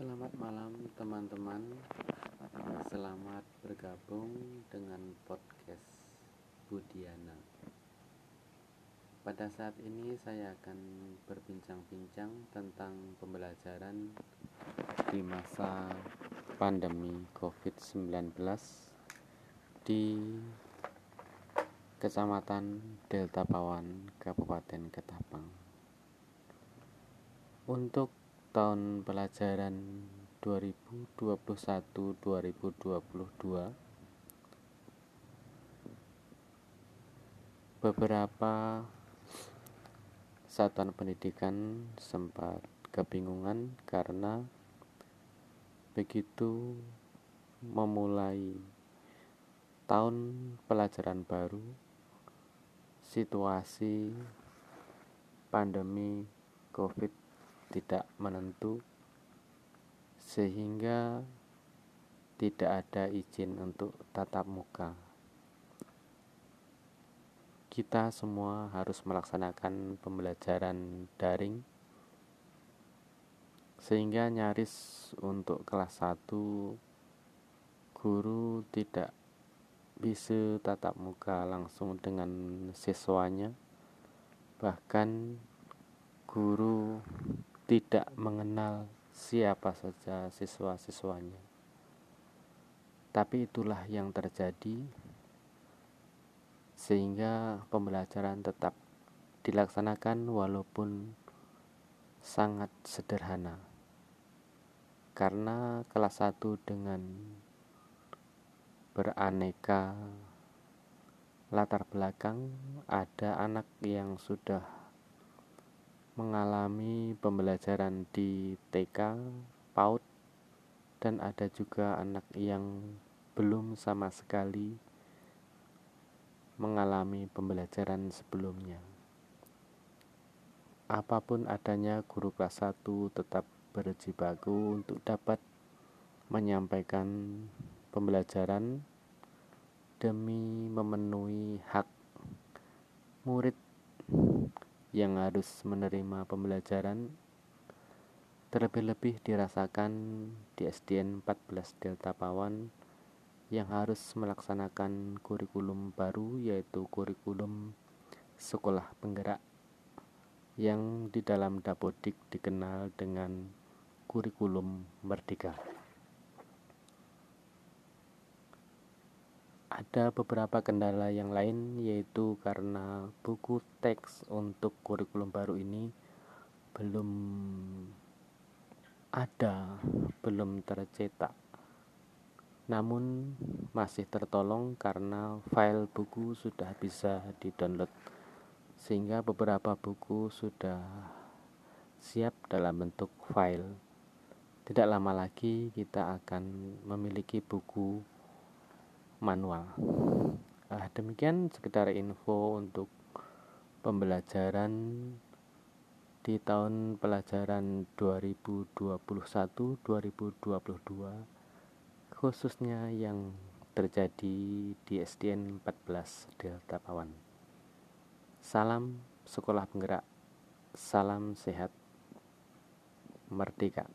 Selamat malam teman-teman Selamat bergabung dengan podcast Budiana Pada saat ini saya akan berbincang-bincang tentang pembelajaran di masa pandemi COVID-19 di Kecamatan Delta Pawan, Kabupaten Ketapang. Untuk tahun pelajaran 2021-2022 beberapa satuan pendidikan sempat kebingungan karena begitu memulai tahun pelajaran baru situasi pandemi COVID tidak menentu sehingga tidak ada izin untuk tatap muka. Kita semua harus melaksanakan pembelajaran daring sehingga nyaris untuk kelas 1 guru tidak bisa tatap muka langsung dengan siswanya bahkan guru tidak mengenal siapa saja siswa-siswanya. Tapi itulah yang terjadi, sehingga pembelajaran tetap dilaksanakan walaupun sangat sederhana. Karena kelas 1 dengan beraneka latar belakang ada anak yang sudah mengalami pembelajaran di TK, PAUD, dan ada juga anak yang belum sama sekali mengalami pembelajaran sebelumnya. Apa pun adanya guru kelas 1 tetap berjibaku untuk dapat menyampaikan pembelajaran demi memenuhi hak murid yang harus menerima pembelajaran terlebih-lebih dirasakan di SDN 14 Delta Pawan yang harus melaksanakan kurikulum baru yaitu kurikulum sekolah penggerak yang di dalam Dapodik dikenal dengan kurikulum merdeka. Ada beberapa kendala yang lain yaitu karena buku teks untuk kurikulum baru ini belum ada, belum tercetak. Namun masih tertolong karena file buku sudah bisa di-download sehingga beberapa buku sudah siap dalam bentuk file. Tidak lama lagi kita akan memiliki buku manual. Nah, demikian sekedar info untuk pembelajaran di tahun pelajaran 2021-2022 khususnya yang terjadi di SDN 14 Delta Pawan. Salam sekolah penggerak, salam sehat, merdeka.